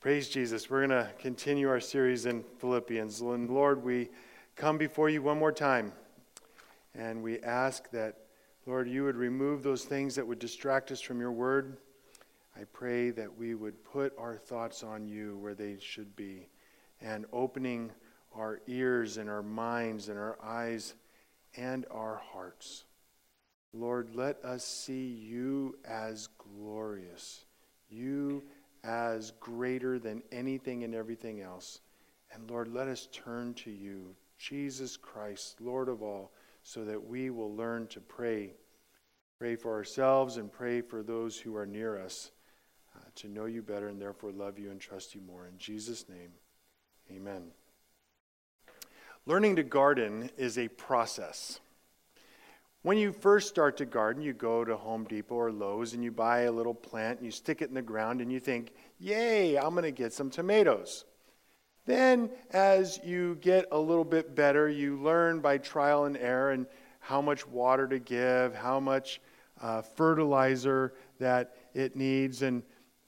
Praise Jesus. We're going to continue our series in Philippians. And Lord, we come before you one more time and we ask that, Lord, you would remove those things that would distract us from your word. I pray that we would put our thoughts on you where they should be and opening our ears and our minds and our eyes and our hearts. Lord, let us see you as glorious. You as greater than anything and everything else. And Lord, let us turn to you, Jesus Christ, Lord of all, so that we will learn to pray. Pray for ourselves and pray for those who are near us uh, to know you better and therefore love you and trust you more. In Jesus' name, amen. Learning to garden is a process. When you first start to garden, you go to Home Depot or Lowe's and you buy a little plant and you stick it in the ground and you think, Yay, I'm going to get some tomatoes. Then, as you get a little bit better, you learn by trial and error and how much water to give, how much uh, fertilizer that it needs. And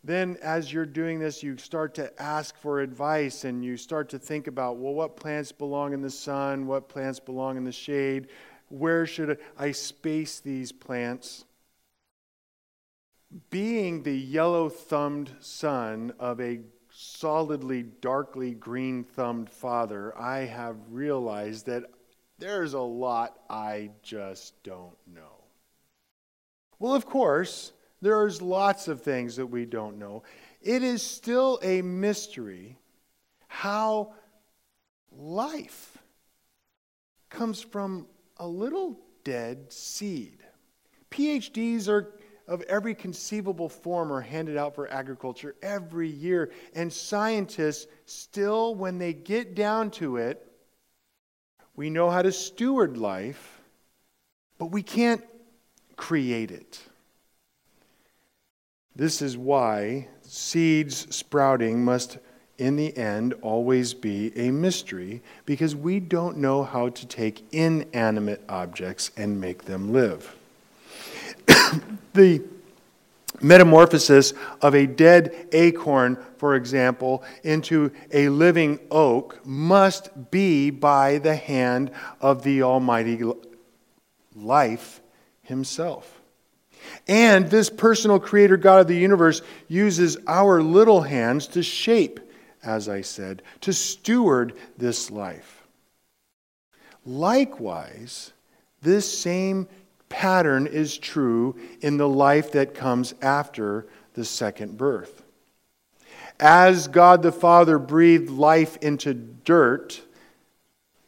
then, as you're doing this, you start to ask for advice and you start to think about, well, what plants belong in the sun? What plants belong in the shade? Where should I space these plants? Being the yellow thumbed son of a solidly darkly green thumbed father, I have realized that there's a lot I just don't know. Well, of course, there's lots of things that we don't know. It is still a mystery how life comes from a little dead seed. PhDs are of every conceivable form are handed out for agriculture every year. And scientists still, when they get down to it, we know how to steward life, but we can't create it. This is why seeds sprouting must in the end always be a mystery because we don't know how to take inanimate objects and make them live. the metamorphosis of a dead acorn, for example, into a living oak must be by the hand of the Almighty Life Himself. And this personal creator God of the universe uses our little hands to shape as I said, to steward this life. Likewise, this same pattern is true in the life that comes after the second birth. As God the Father breathed life into dirt,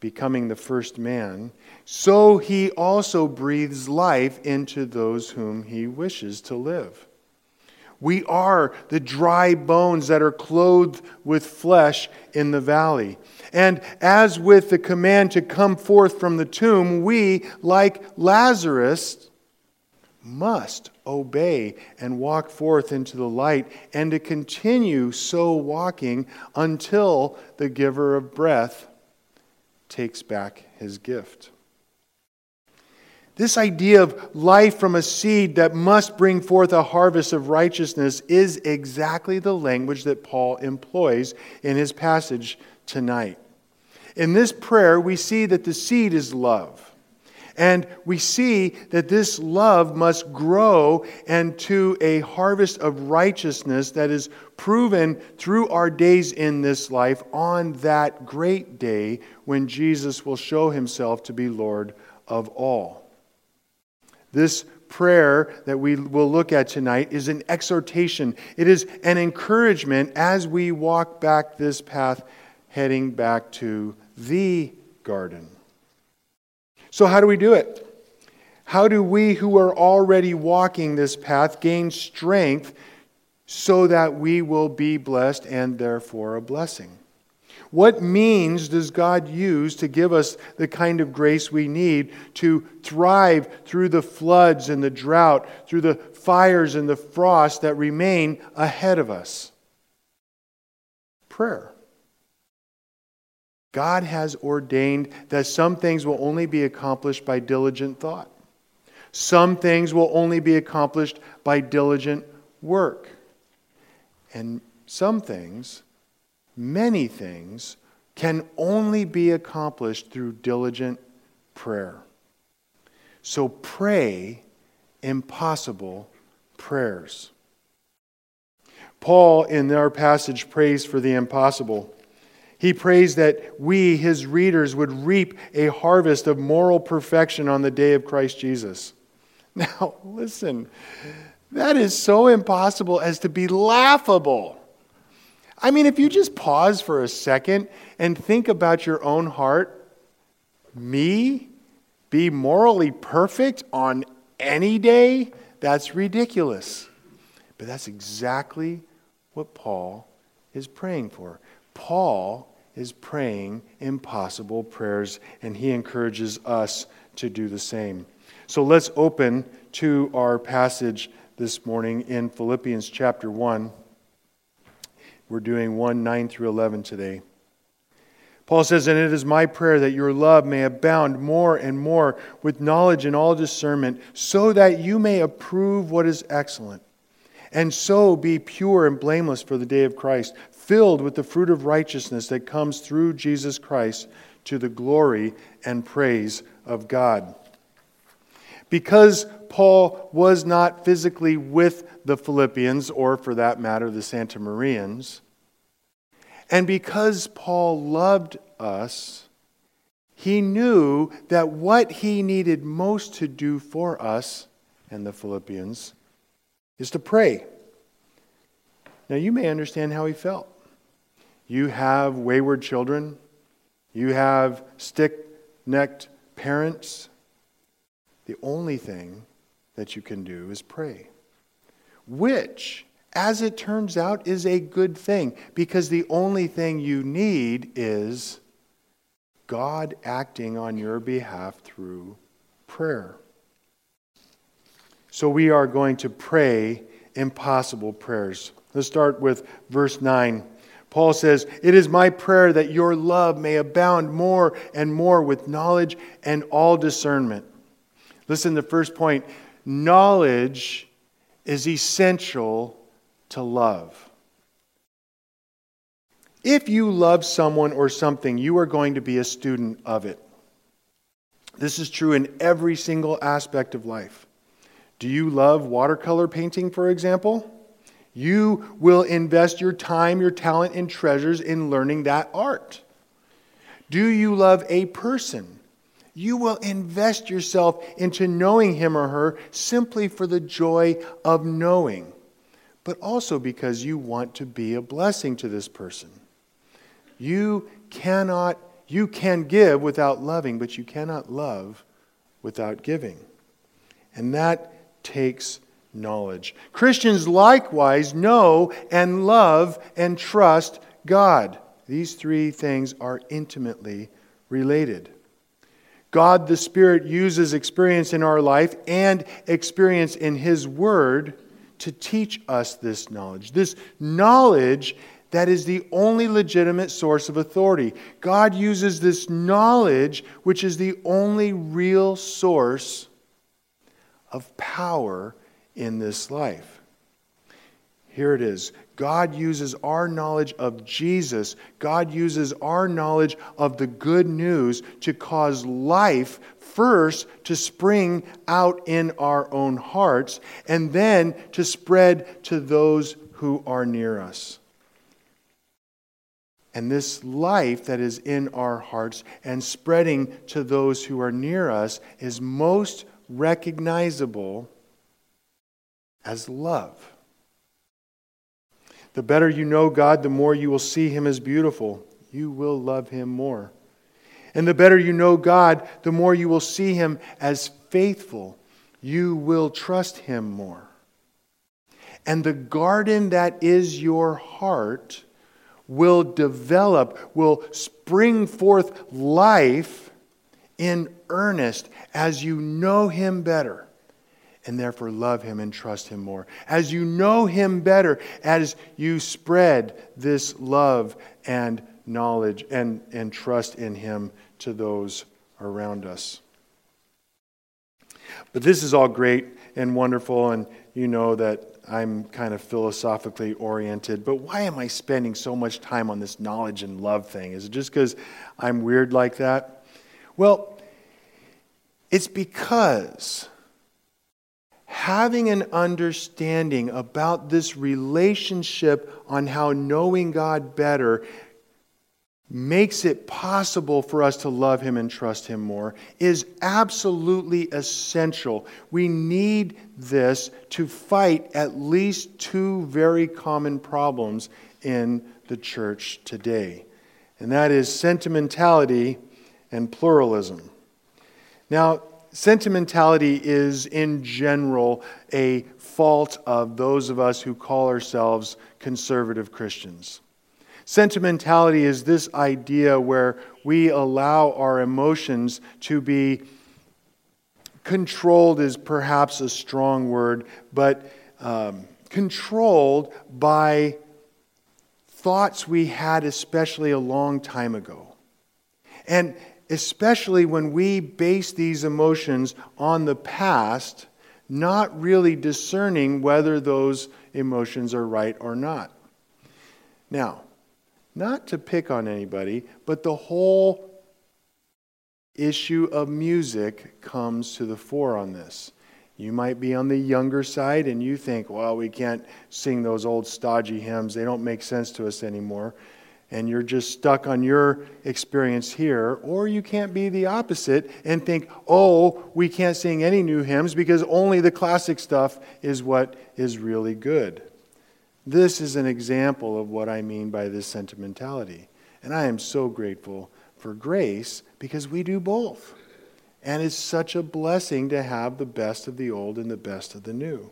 becoming the first man, so he also breathes life into those whom he wishes to live. We are the dry bones that are clothed with flesh in the valley. And as with the command to come forth from the tomb, we, like Lazarus, must obey and walk forth into the light and to continue so walking until the giver of breath takes back his gift. This idea of life from a seed that must bring forth a harvest of righteousness is exactly the language that Paul employs in his passage tonight. In this prayer, we see that the seed is love. And we see that this love must grow into a harvest of righteousness that is proven through our days in this life on that great day when Jesus will show himself to be Lord of all. This prayer that we will look at tonight is an exhortation, it is an encouragement as we walk back this path heading back to the garden. So, how do we do it? How do we who are already walking this path gain strength so that we will be blessed and therefore a blessing? What means does God use to give us the kind of grace we need to thrive through the floods and the drought, through the fires and the frost that remain ahead of us? Prayer. God has ordained that some things will only be accomplished by diligent thought. Some things will only be accomplished by diligent work. And some things, many things, can only be accomplished through diligent prayer. So pray impossible prayers. Paul, in our passage, prays for the impossible. He prays that we, his readers, would reap a harvest of moral perfection on the day of Christ Jesus. Now, listen, that is so impossible as to be laughable. I mean, if you just pause for a second and think about your own heart, me be morally perfect on any day, that's ridiculous. But that's exactly what Paul is praying for. Paul is praying impossible prayers, and he encourages us to do the same. So let's open to our passage this morning in Philippians chapter 1. We're doing 1 9 through 11 today. Paul says, And it is my prayer that your love may abound more and more with knowledge and all discernment, so that you may approve what is excellent, and so be pure and blameless for the day of Christ, filled with the fruit of righteousness that comes through Jesus Christ to the glory and praise of God. Because Paul was not physically with the Philippians, or for that matter, the Santa Marians, and because Paul loved us, he knew that what he needed most to do for us and the Philippians is to pray. Now, you may understand how he felt. You have wayward children, you have stick necked parents. The only thing that you can do is pray, which as it turns out, is a good thing because the only thing you need is God acting on your behalf through prayer. So we are going to pray impossible prayers. Let's start with verse 9. Paul says, It is my prayer that your love may abound more and more with knowledge and all discernment. Listen, the first point knowledge is essential to love. If you love someone or something, you are going to be a student of it. This is true in every single aspect of life. Do you love watercolor painting, for example? You will invest your time, your talent, and treasures in learning that art. Do you love a person? You will invest yourself into knowing him or her simply for the joy of knowing but also because you want to be a blessing to this person. You cannot, you can give without loving, but you cannot love without giving. And that takes knowledge. Christians likewise know and love and trust God. These three things are intimately related. God the Spirit uses experience in our life and experience in His Word to teach us this knowledge. This knowledge that is the only legitimate source of authority. God uses this knowledge, which is the only real source of power in this life. Here it is. God uses our knowledge of Jesus, God uses our knowledge of the good news to cause life first to spring out in our own hearts, and then to spread to those who are near us. And this life that is in our hearts and spreading to those who are near us is most recognizable as love. The better you know God, the more you will see Him as beautiful. You will love Him more. And the better you know God, the more you will see Him as faithful. You will trust Him more. And the garden that is your heart will develop, will spring forth life in earnest as you know Him better and therefore love Him and trust Him more. As you know Him better, as you spread this love and knowledge and, and trust in Him to those around us. But this is all great and wonderful, and you know that I'm kind of philosophically oriented, but why am I spending so much time on this knowledge and love thing? Is it just because I'm weird like that? Well, it's because having an understanding about this relationship on how knowing God better makes it possible for us to love Him and trust Him more is absolutely essential. We need this to fight at least two very common problems in the church today, and that is sentimentality and pluralism. Now, sentimentality is in general a fault of those of us who call ourselves conservative Christians. Sentimentality is this idea where we allow our emotions to be controlled, is perhaps a strong word, but um, controlled by thoughts we had, especially a long time ago. And especially when we base these emotions on the past, not really discerning whether those emotions are right or not. Now, not to pick on anybody, but the whole issue of music comes to the fore on this. You might be on the younger side and you think, well, we can't sing those old stodgy hymns. They don't make sense to us anymore. And you're just stuck on your experience here. Or you can't be the opposite and think, oh, we can't sing any new hymns because only the classic stuff is what is really good. This is an example of what I mean by this sentimentality. And I am so grateful for grace because we do both. And it's such a blessing to have the best of the old and the best of the new.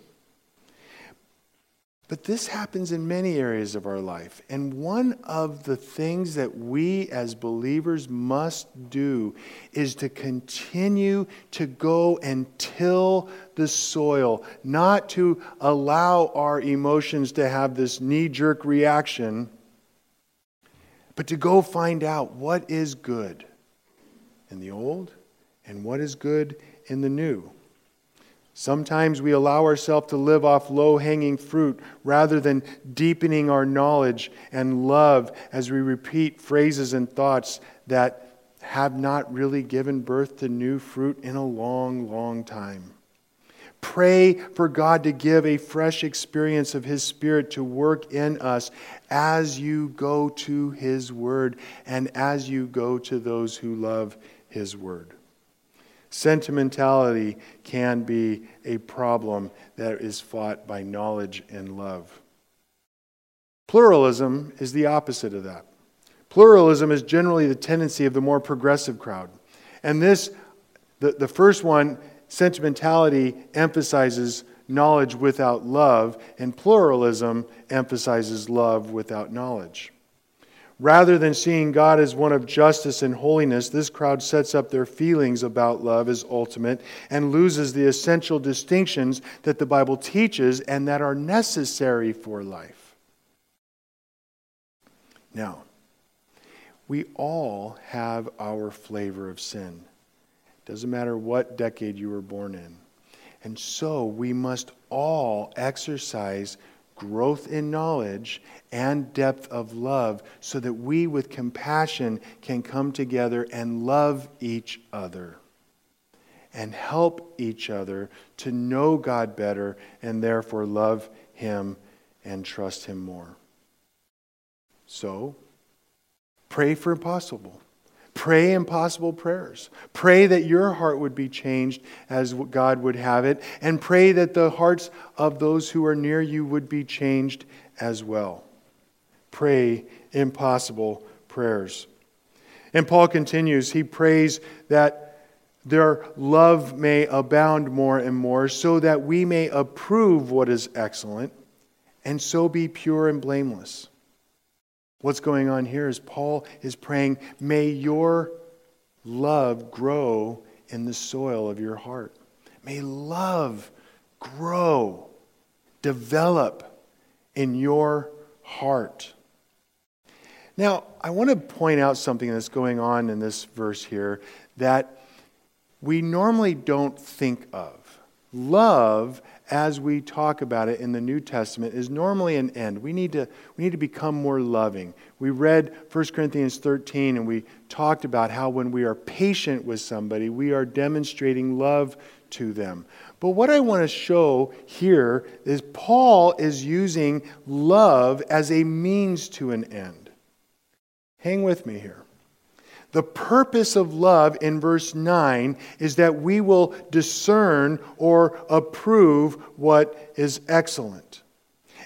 But this happens in many areas of our life. And one of the things that we as believers must do is to continue to go and till the soil, not to allow our emotions to have this knee jerk reaction, but to go find out what is good in the old and what is good in the new. Sometimes we allow ourselves to live off low hanging fruit rather than deepening our knowledge and love as we repeat phrases and thoughts that have not really given birth to new fruit in a long, long time. Pray for God to give a fresh experience of His Spirit to work in us as you go to His Word and as you go to those who love His Word. Sentimentality can be a problem that is fought by knowledge and love. Pluralism is the opposite of that. Pluralism is generally the tendency of the more progressive crowd. And this, the, the first one, sentimentality, emphasizes knowledge without love, and pluralism emphasizes love without knowledge. Rather than seeing God as one of justice and holiness, this crowd sets up their feelings about love as ultimate and loses the essential distinctions that the Bible teaches and that are necessary for life. Now, we all have our flavor of sin. Doesn't matter what decade you were born in. And so we must all exercise growth in knowledge and depth of love so that we, with compassion, can come together and love each other and help each other to know God better and therefore love Him and trust Him more. So, pray for impossible. Pray impossible prayers. Pray that your heart would be changed as God would have it, and pray that the hearts of those who are near you would be changed as well. Pray impossible prayers. And Paul continues, he prays that their love may abound more and more, so that we may approve what is excellent, and so be pure and blameless. What's going on here is Paul is praying, may your love grow in the soil of your heart. May love grow, develop in your heart. Now, I want to point out something that's going on in this verse here that we normally don't think of. Love as we talk about it in the New Testament is normally an end. We need to, we need to become more loving. We read 1 Corinthians 13 and we talked about how when we are patient with somebody, we are demonstrating love to them. But what I want to show here is Paul is using love as a means to an end. Hang with me here. The purpose of love in verse 9 is that we will discern or approve what is excellent.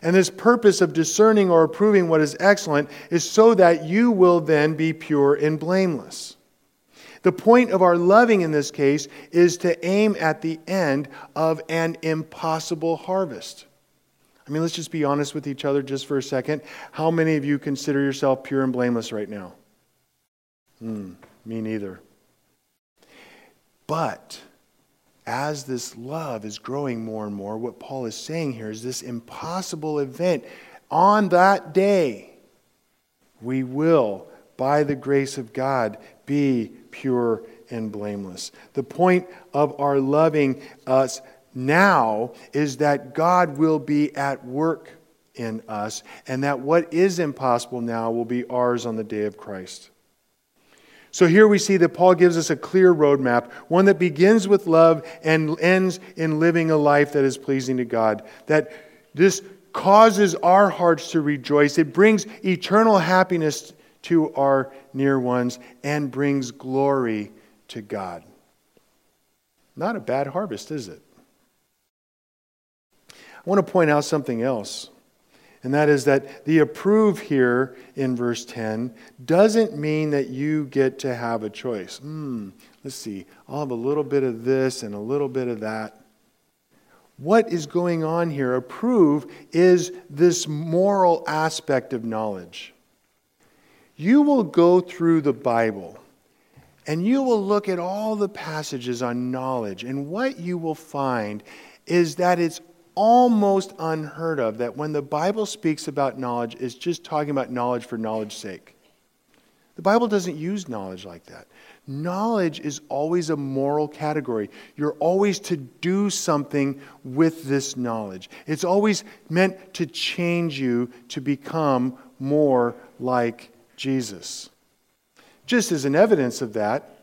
And this purpose of discerning or approving what is excellent is so that you will then be pure and blameless. The point of our loving in this case is to aim at the end of an impossible harvest. I mean, let's just be honest with each other just for a second. How many of you consider yourself pure and blameless right now? Hmm, me neither. But as this love is growing more and more, what Paul is saying here is this impossible event. On that day, we will, by the grace of God, be pure and blameless. The point of our loving us now is that God will be at work in us, and that what is impossible now will be ours on the day of Christ. So here we see that Paul gives us a clear roadmap, one that begins with love and ends in living a life that is pleasing to God. That this causes our hearts to rejoice. It brings eternal happiness to our near ones and brings glory to God. Not a bad harvest, is it? I want to point out something else. And that is that the approve here in verse 10 doesn't mean that you get to have a choice. Hmm, let's see, I'll have a little bit of this and a little bit of that. What is going on here? Approve is this moral aspect of knowledge. You will go through the Bible and you will look at all the passages on knowledge, and what you will find is that it's almost unheard of that when the Bible speaks about knowledge, it's just talking about knowledge for knowledge's sake. The Bible doesn't use knowledge like that. Knowledge is always a moral category. You're always to do something with this knowledge. It's always meant to change you to become more like Jesus. Just as an evidence of that,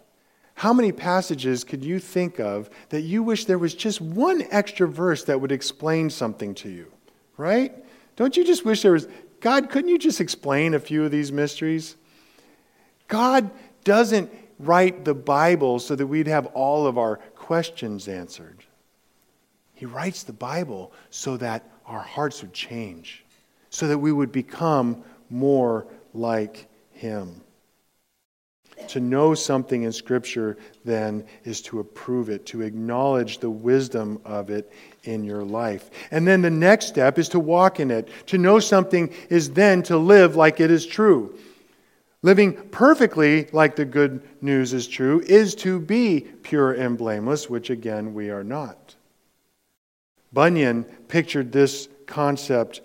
how many passages could you think of that you wish there was just one extra verse that would explain something to you? Right? Don't you just wish there was, God, couldn't you just explain a few of these mysteries? God doesn't write the Bible so that we'd have all of our questions answered. He writes the Bible so that our hearts would change, so that we would become more like Him. To know something in Scripture, then, is to approve it, to acknowledge the wisdom of it in your life. And then the next step is to walk in it. To know something is then to live like it is true. Living perfectly like the good news is true is to be pure and blameless, which again we are not. Bunyan pictured this concept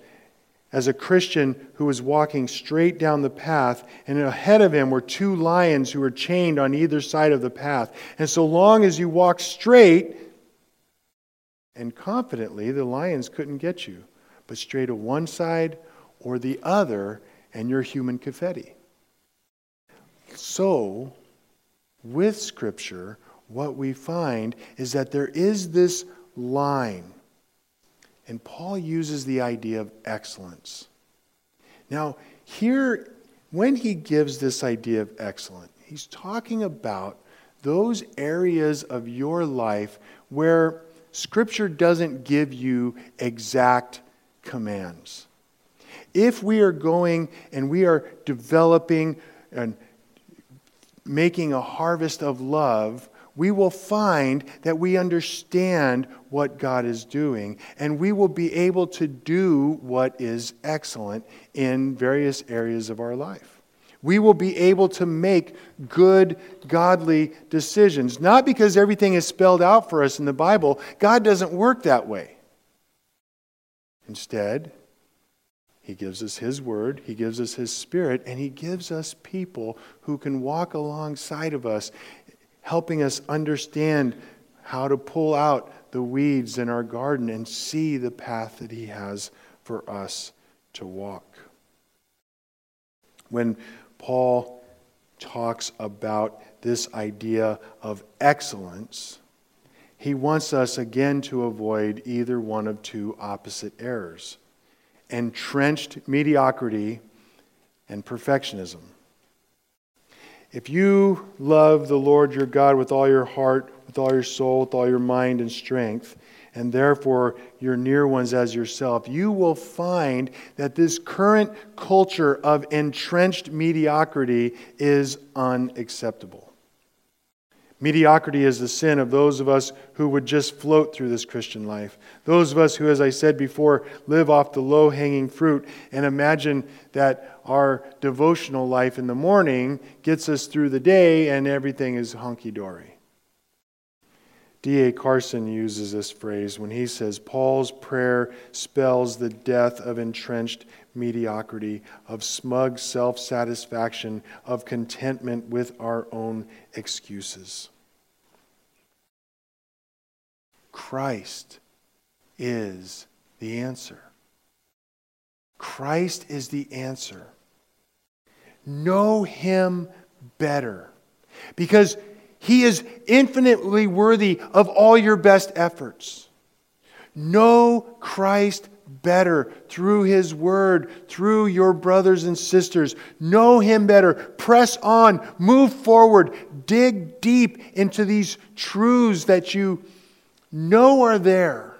as a Christian who was walking straight down the path, and ahead of him were two lions who were chained on either side of the path. And so long as you walked straight and confidently, the lions couldn't get you, but straight to one side or the other, and you're human confetti. So, with Scripture, what we find is that there is this line and Paul uses the idea of excellence. Now, here, when he gives this idea of excellence, he's talking about those areas of your life where Scripture doesn't give you exact commands. If we are going and we are developing and making a harvest of love, we will find that we understand what God is doing, and we will be able to do what is excellent in various areas of our life. We will be able to make good, godly decisions. Not because everything is spelled out for us in the Bible, God doesn't work that way. Instead, He gives us His Word, He gives us His Spirit, and He gives us people who can walk alongside of us helping us understand how to pull out the weeds in our garden and see the path that He has for us to walk. When Paul talks about this idea of excellence, he wants us again to avoid either one of two opposite errors entrenched mediocrity and perfectionism. If you love the Lord your God with all your heart, with all your soul, with all your mind and strength, and therefore your near ones as yourself, you will find that this current culture of entrenched mediocrity is unacceptable. Mediocrity is the sin of those of us who would just float through this Christian life. Those of us who, as I said before, live off the low hanging fruit and imagine that our devotional life in the morning gets us through the day and everything is hunky dory. D.A. Carson uses this phrase when he says, Paul's prayer spells the death of entrenched mediocrity, of smug self satisfaction, of contentment with our own excuses. Christ is the answer. Christ is the answer. Know him better. Because he is infinitely worthy of all your best efforts. Know Christ better through His Word, through your brothers and sisters. Know Him better. Press on. Move forward. Dig deep into these truths that you know are there.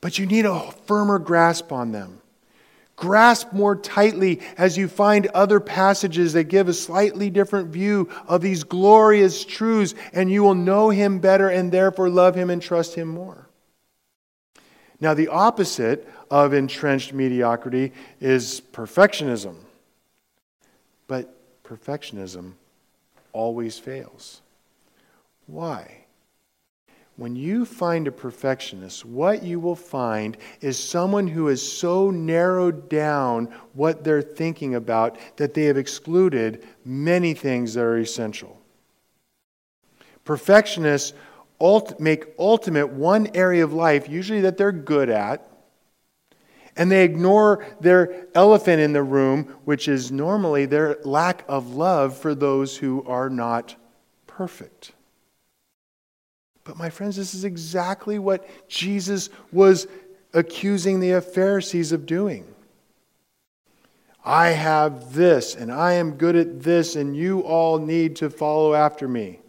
But you need a firmer grasp on them. Grasp more tightly as you find other passages that give a slightly different view of these glorious truths, and you will know Him better and therefore love Him and trust Him more. Now, the opposite of entrenched mediocrity is perfectionism. But perfectionism always fails. Why? When you find a perfectionist, what you will find is someone who has so narrowed down what they're thinking about that they have excluded many things that are essential. Perfectionists make ultimate one area of life, usually that they're good at, and they ignore their elephant in the room, which is normally their lack of love for those who are not perfect. But, my friends, this is exactly what Jesus was accusing the Pharisees of doing. I have this, and I am good at this, and you all need to follow after me.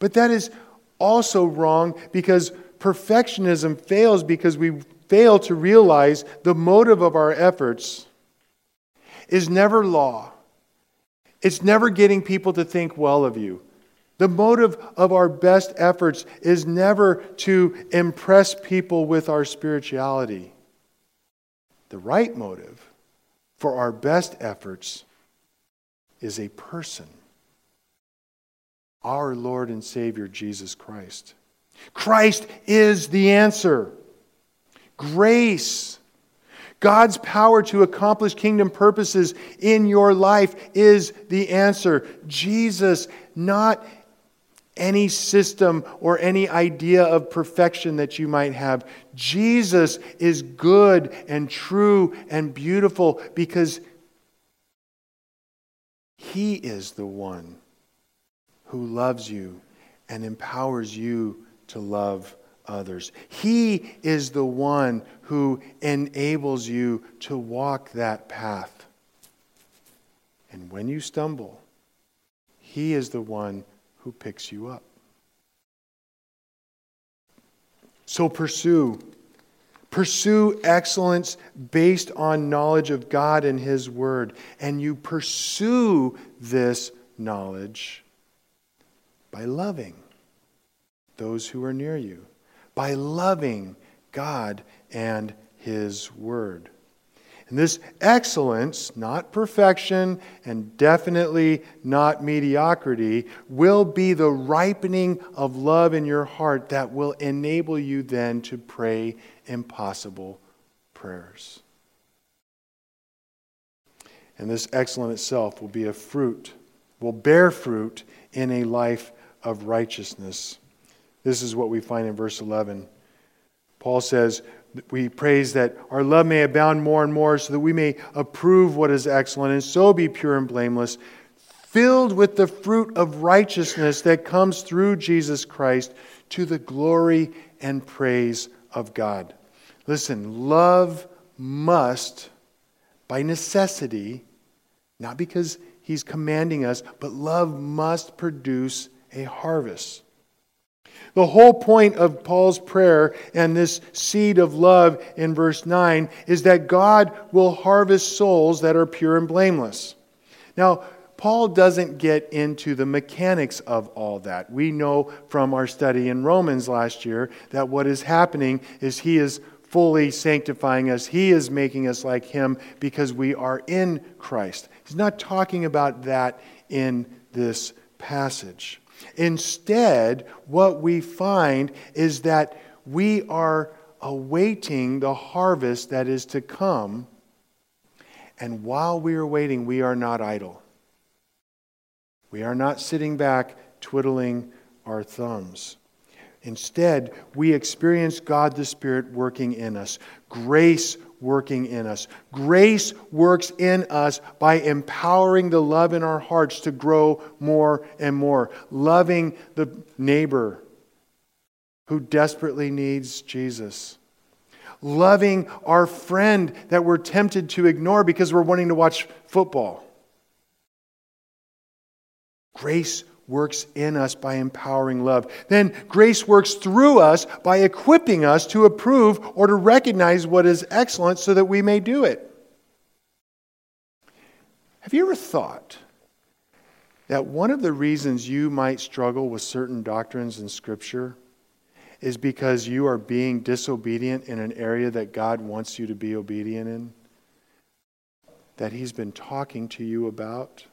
But that is also wrong because perfectionism fails because we fail to realize the motive of our efforts is never law. It's never getting people to think well of you. The motive of our best efforts is never to impress people with our spirituality. The right motive for our best efforts is a person our Lord and Savior, Jesus Christ. Christ is the answer. Grace. God's power to accomplish kingdom purposes in your life is the answer. Jesus, not any system or any idea of perfection that you might have. Jesus is good and true and beautiful because He is the one who loves you and empowers you to love others. He is the one who enables you to walk that path. And when you stumble, He is the one who picks you up. So pursue. Pursue excellence based on knowledge of God and His Word. And you pursue this knowledge by loving those who are near you, by loving God and His Word. And this excellence, not perfection and definitely not mediocrity, will be the ripening of love in your heart that will enable you then to pray impossible prayers. And this excellence itself will be a fruit, will bear fruit in a life of righteousness. This is what we find in verse 11. Paul says, We praise that our love may abound more and more, so that we may approve what is excellent, and so be pure and blameless, filled with the fruit of righteousness that comes through Jesus Christ to the glory and praise of God. Listen, love must, by necessity, not because he's commanding us, but love must produce a harvest. The whole point of Paul's prayer and this seed of love in verse 9 is that God will harvest souls that are pure and blameless. Now, Paul doesn't get into the mechanics of all that. We know from our study in Romans last year that what is happening is he is fully sanctifying us. He is making us like him because we are in Christ. He's not talking about that in this passage. Instead, what we find is that we are awaiting the harvest that is to come. And while we are waiting, we are not idle. We are not sitting back twiddling our thumbs. Instead, we experience God the Spirit working in us, grace working in us. Grace works in us by empowering the love in our hearts to grow more and more, loving the neighbor who desperately needs Jesus. Loving our friend that we're tempted to ignore because we're wanting to watch football. Grace works in us by empowering love. Then grace works through us by equipping us to approve or to recognize what is excellent so that we may do it. Have you ever thought that one of the reasons you might struggle with certain doctrines in Scripture is because you are being disobedient in an area that God wants you to be obedient in? That He's been talking to you about?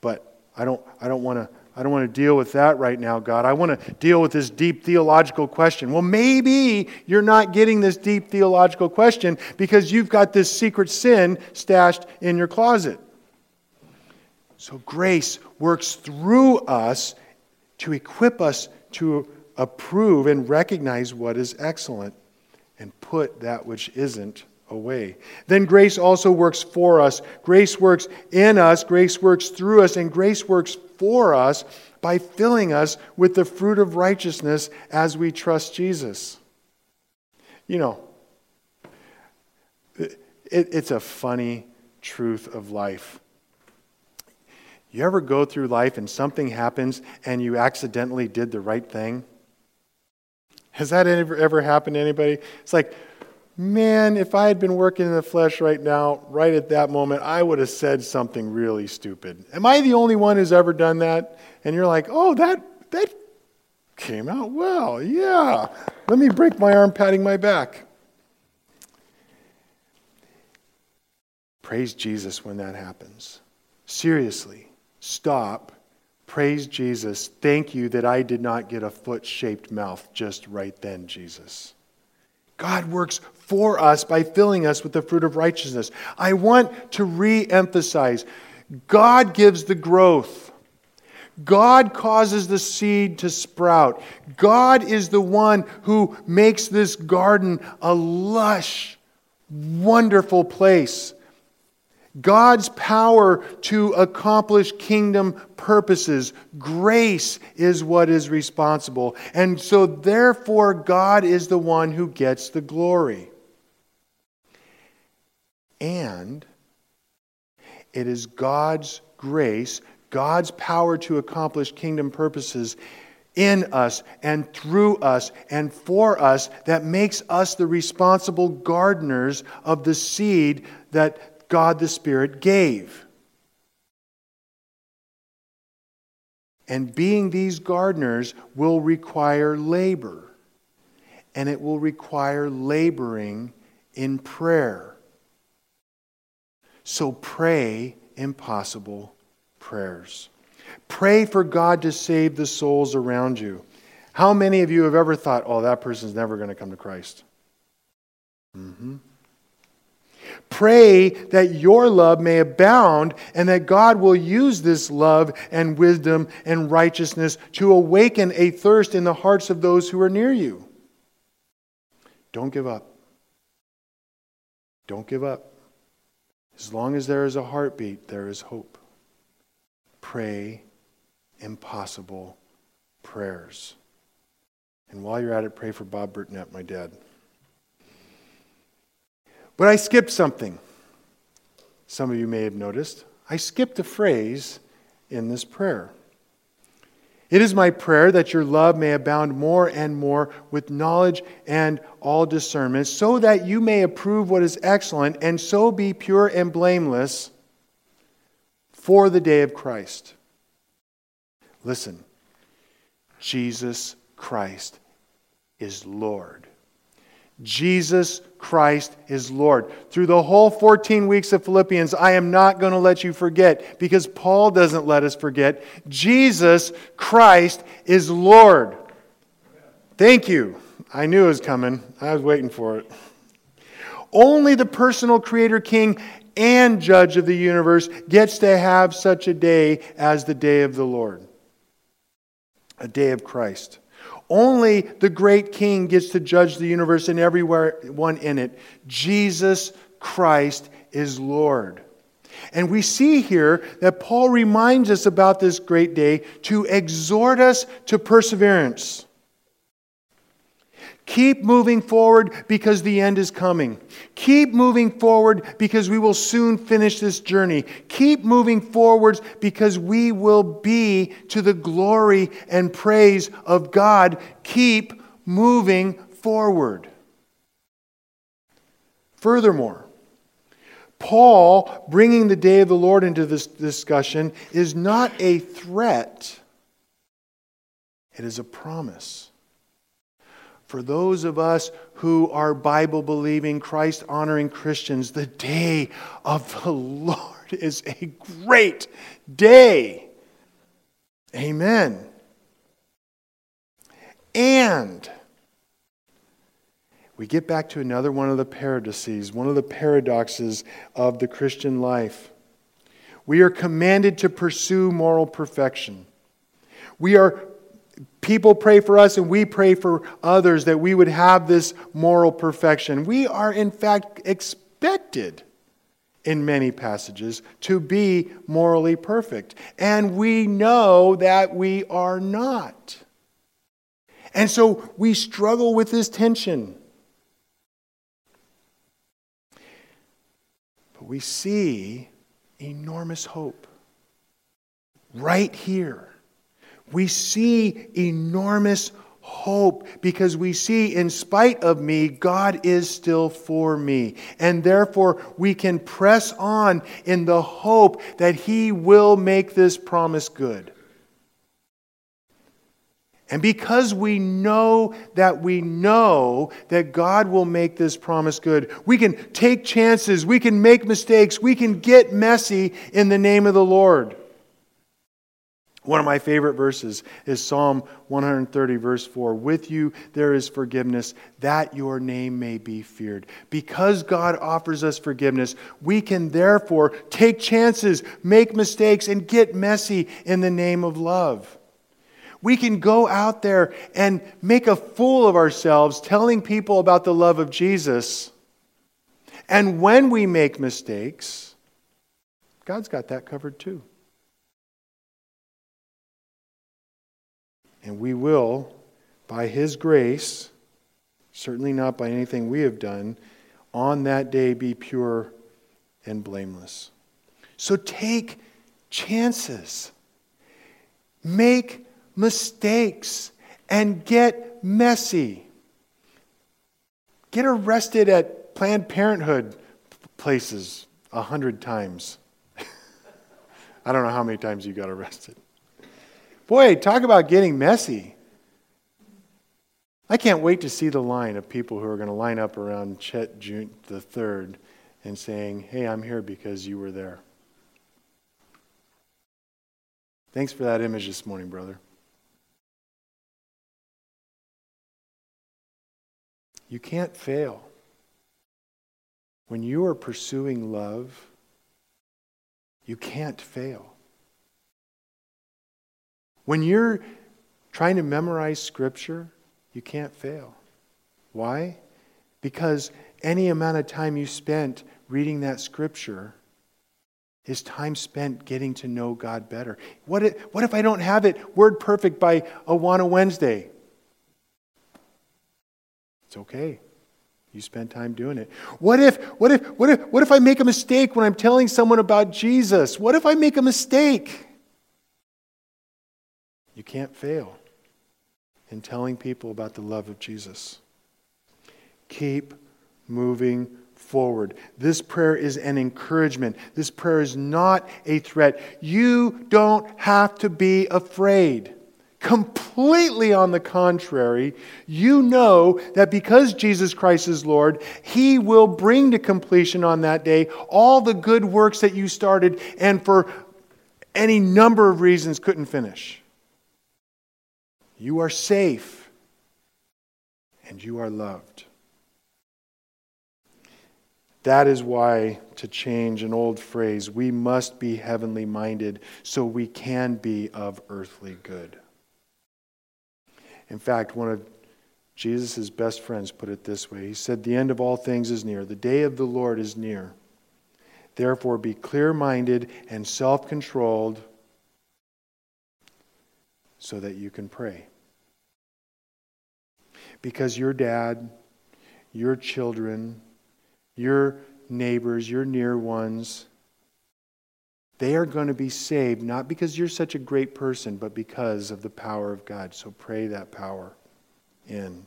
But I don't, I don't want to. I don't want to deal with that right now, God. I want to deal with this deep theological question. Well, maybe you're not getting this deep theological question because you've got this secret sin stashed in your closet. So, grace works through us to equip us to approve and recognize what is excellent and put that which isn't away. Then grace also works for us. Grace works in us, grace works through us, and grace works for us by filling us with the fruit of righteousness as we trust Jesus. You know, it, it's a funny truth of life. You ever go through life and something happens and you accidentally did the right thing? Has that ever, ever happened to anybody? It's like, man, if I had been working in the flesh right now, right at that moment, I would have said something really stupid. Am I the only one who's ever done that? And you're like, oh, that, that came out well. Yeah. Let me break my arm patting my back. Praise Jesus when that happens. Seriously, stop. Praise Jesus. Thank you that I did not get a foot shaped mouth just right then, Jesus. God works for us by filling us with the fruit of righteousness. I want to re emphasize God gives the growth. God causes the seed to sprout. God is the one who makes this garden a lush, wonderful place. God's power to accomplish kingdom purposes. Grace is what is responsible. And so, therefore, God is the one who gets the glory. And it is God's grace, God's power to accomplish kingdom purposes in us and through us and for us that makes us the responsible gardeners of the seed that God the Spirit gave. And being these gardeners will require labor, and it will require laboring in prayer. So pray impossible prayers. Pray for God to save the souls around you. How many of you have ever thought, oh, that person's never going to come to Christ? Mm-hmm. Pray that your love may abound and that God will use this love and wisdom and righteousness to awaken a thirst in the hearts of those who are near you. Don't give up. Don't give up. As long as there is a heartbeat, there is hope. Pray impossible prayers. And while you're at it, pray for Bob Burtnett, my dad. But I skipped something. Some of you may have noticed. I skipped a phrase in this prayer. It is my prayer that your love may abound more and more with knowledge and all discernment, so that you may approve what is excellent and so be pure and blameless for the day of Christ. Listen, Jesus Christ is Lord. Jesus Christ is Lord. Through the whole 14 weeks of Philippians, I am not going to let you forget because Paul doesn't let us forget. Jesus Christ is Lord. Thank you. I knew it was coming. I was waiting for it. Only the personal creator king and judge of the universe gets to have such a day as the day of the Lord, a day of Christ. Only the great king gets to judge the universe and everyone in it. Jesus Christ is Lord. And we see here that Paul reminds us about this great day to exhort us to perseverance. Keep moving forward because the end is coming. Keep moving forward because we will soon finish this journey. Keep moving forwards because we will be to the glory and praise of God. Keep moving forward. Furthermore, Paul bringing the day of the Lord into this discussion is not a threat, it is a promise for those of us who are Bible believing, Christ honoring Christians, the day of the Lord is a great day. Amen. And we get back to another one of the paradoxes, one of the paradoxes of the Christian life. We are commanded to pursue moral perfection. We are people pray for us and we pray for others that we would have this moral perfection. We are, in fact, expected in many passages to be morally perfect. And we know that we are not. And so we struggle with this tension. But we see enormous hope right here we see enormous hope because we see, in spite of me, God is still for me. And therefore, we can press on in the hope that He will make this promise good. And because we know that we know that God will make this promise good, we can take chances, we can make mistakes, we can get messy in the name of the Lord. One of my favorite verses is Psalm 130, verse 4. With you there is forgiveness, that your name may be feared. Because God offers us forgiveness, we can therefore take chances, make mistakes, and get messy in the name of love. We can go out there and make a fool of ourselves telling people about the love of Jesus. And when we make mistakes, God's got that covered too. And we will, by His grace, certainly not by anything we have done, on that day be pure and blameless. So take chances, make mistakes, and get messy. Get arrested at Planned Parenthood places a hundred times. I don't know how many times you got arrested. Boy, talk about getting messy. I can't wait to see the line of people who are going to line up around Chet June the third and saying, "Hey, I'm here because you were there." Thanks for that image this morning, brother. You can't fail. When you are pursuing love, you can't fail. When you're trying to memorize Scripture, you can't fail. Why? Because any amount of time you spent reading that Scripture is time spent getting to know God better. What if, what if I don't have it word perfect by Awana Wednesday? It's okay. You spend time doing it. What if, what if, what if, what if I make a mistake when I'm telling someone about Jesus? What if I make a mistake? You can't fail in telling people about the love of Jesus. Keep moving forward. This prayer is an encouragement. This prayer is not a threat. You don't have to be afraid. Completely on the contrary, you know that because Jesus Christ is Lord, He will bring to completion on that day all the good works that you started and for any number of reasons couldn't finish. You are safe and you are loved. That is why, to change an old phrase, we must be heavenly minded so we can be of earthly good. In fact, one of Jesus' best friends put it this way He said, The end of all things is near, the day of the Lord is near. Therefore, be clear minded and self controlled so that you can pray. Because your dad, your children, your neighbors, your near ones, they are going to be saved not because you're such a great person, but because of the power of God. So pray that power in.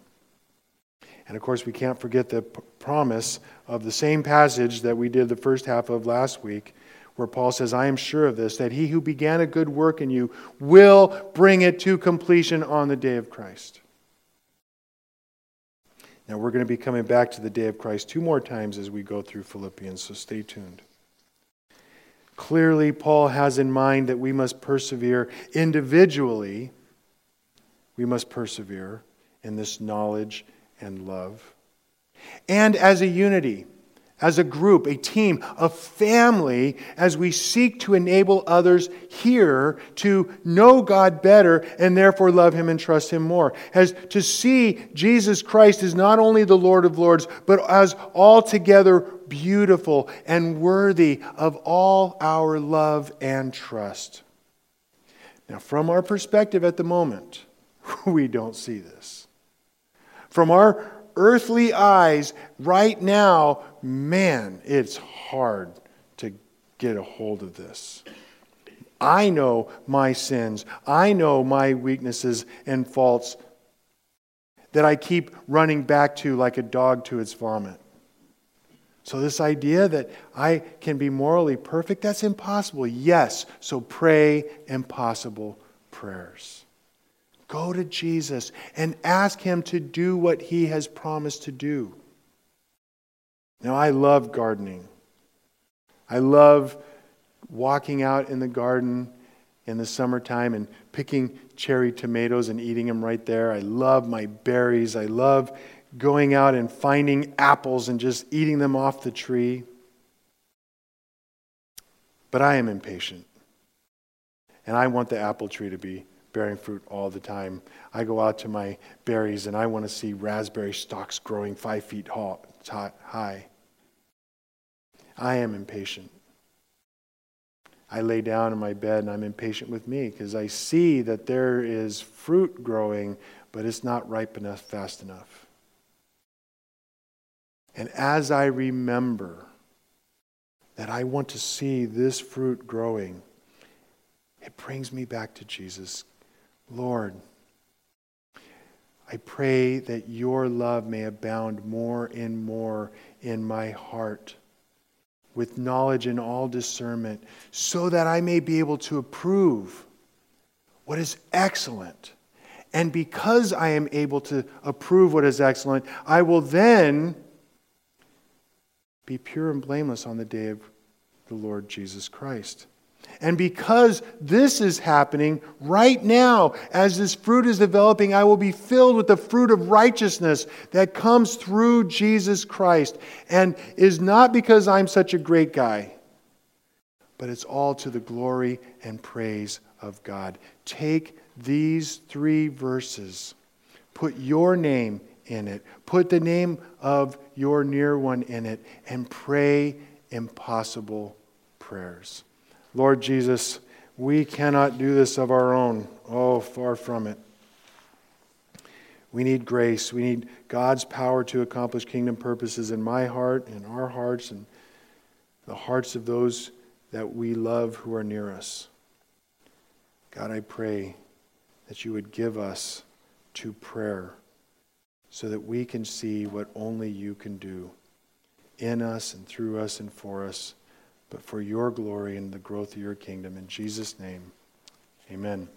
And of course, we can't forget the p- promise of the same passage that we did the first half of last week where Paul says, I am sure of this, that he who began a good work in you will bring it to completion on the day of Christ. Now, we're going to be coming back to the day of Christ two more times as we go through Philippians, so stay tuned. Clearly, Paul has in mind that we must persevere individually, we must persevere in this knowledge and love, and as a unity as a group, a team, a family, as we seek to enable others here to know God better and therefore love Him and trust Him more. As to see Jesus Christ as not only the Lord of Lords, but as altogether beautiful and worthy of all our love and trust. Now, from our perspective at the moment, we don't see this. From our earthly eyes, right now, man, it's hard to get a hold of this. I know my sins, I know my weaknesses and faults that I keep running back to like a dog to its vomit. So, this idea that I can be morally perfect, that's impossible. Yes, so pray impossible prayers. Go to Jesus and ask Him to do what He has promised to do. Now, I love gardening. I love walking out in the garden in the summertime and picking cherry tomatoes and eating them right there. I love my berries. I love going out and finding apples and just eating them off the tree. But I am impatient. And I want the apple tree to be bearing fruit all the time. I go out to my berries and I want to see raspberry stalks growing five feet high. I am impatient. I lay down in my bed and I'm impatient with me because I see that there is fruit growing, but it's not ripe enough fast enough. And as I remember that I want to see this fruit growing, it brings me back to Jesus. Lord, I pray that your love may abound more and more in my heart with knowledge and all discernment, so that I may be able to approve what is excellent. And because I am able to approve what is excellent, I will then be pure and blameless on the day of the Lord Jesus Christ. And because this is happening right now, as this fruit is developing, I will be filled with the fruit of righteousness that comes through Jesus Christ and is not because I'm such a great guy, but it's all to the glory and praise of God. Take these three verses, put your name in it, put the name of your near one in it, and pray impossible prayers. Lord Jesus, we cannot do this of our own. Oh, far from it. We need grace. We need God's power to accomplish kingdom purposes in my heart, in our hearts, and the hearts of those that we love who are near us. God, I pray that you would give us to prayer so that we can see what only you can do in us and through us and for us but for your glory and the growth of your kingdom. In Jesus' name, amen.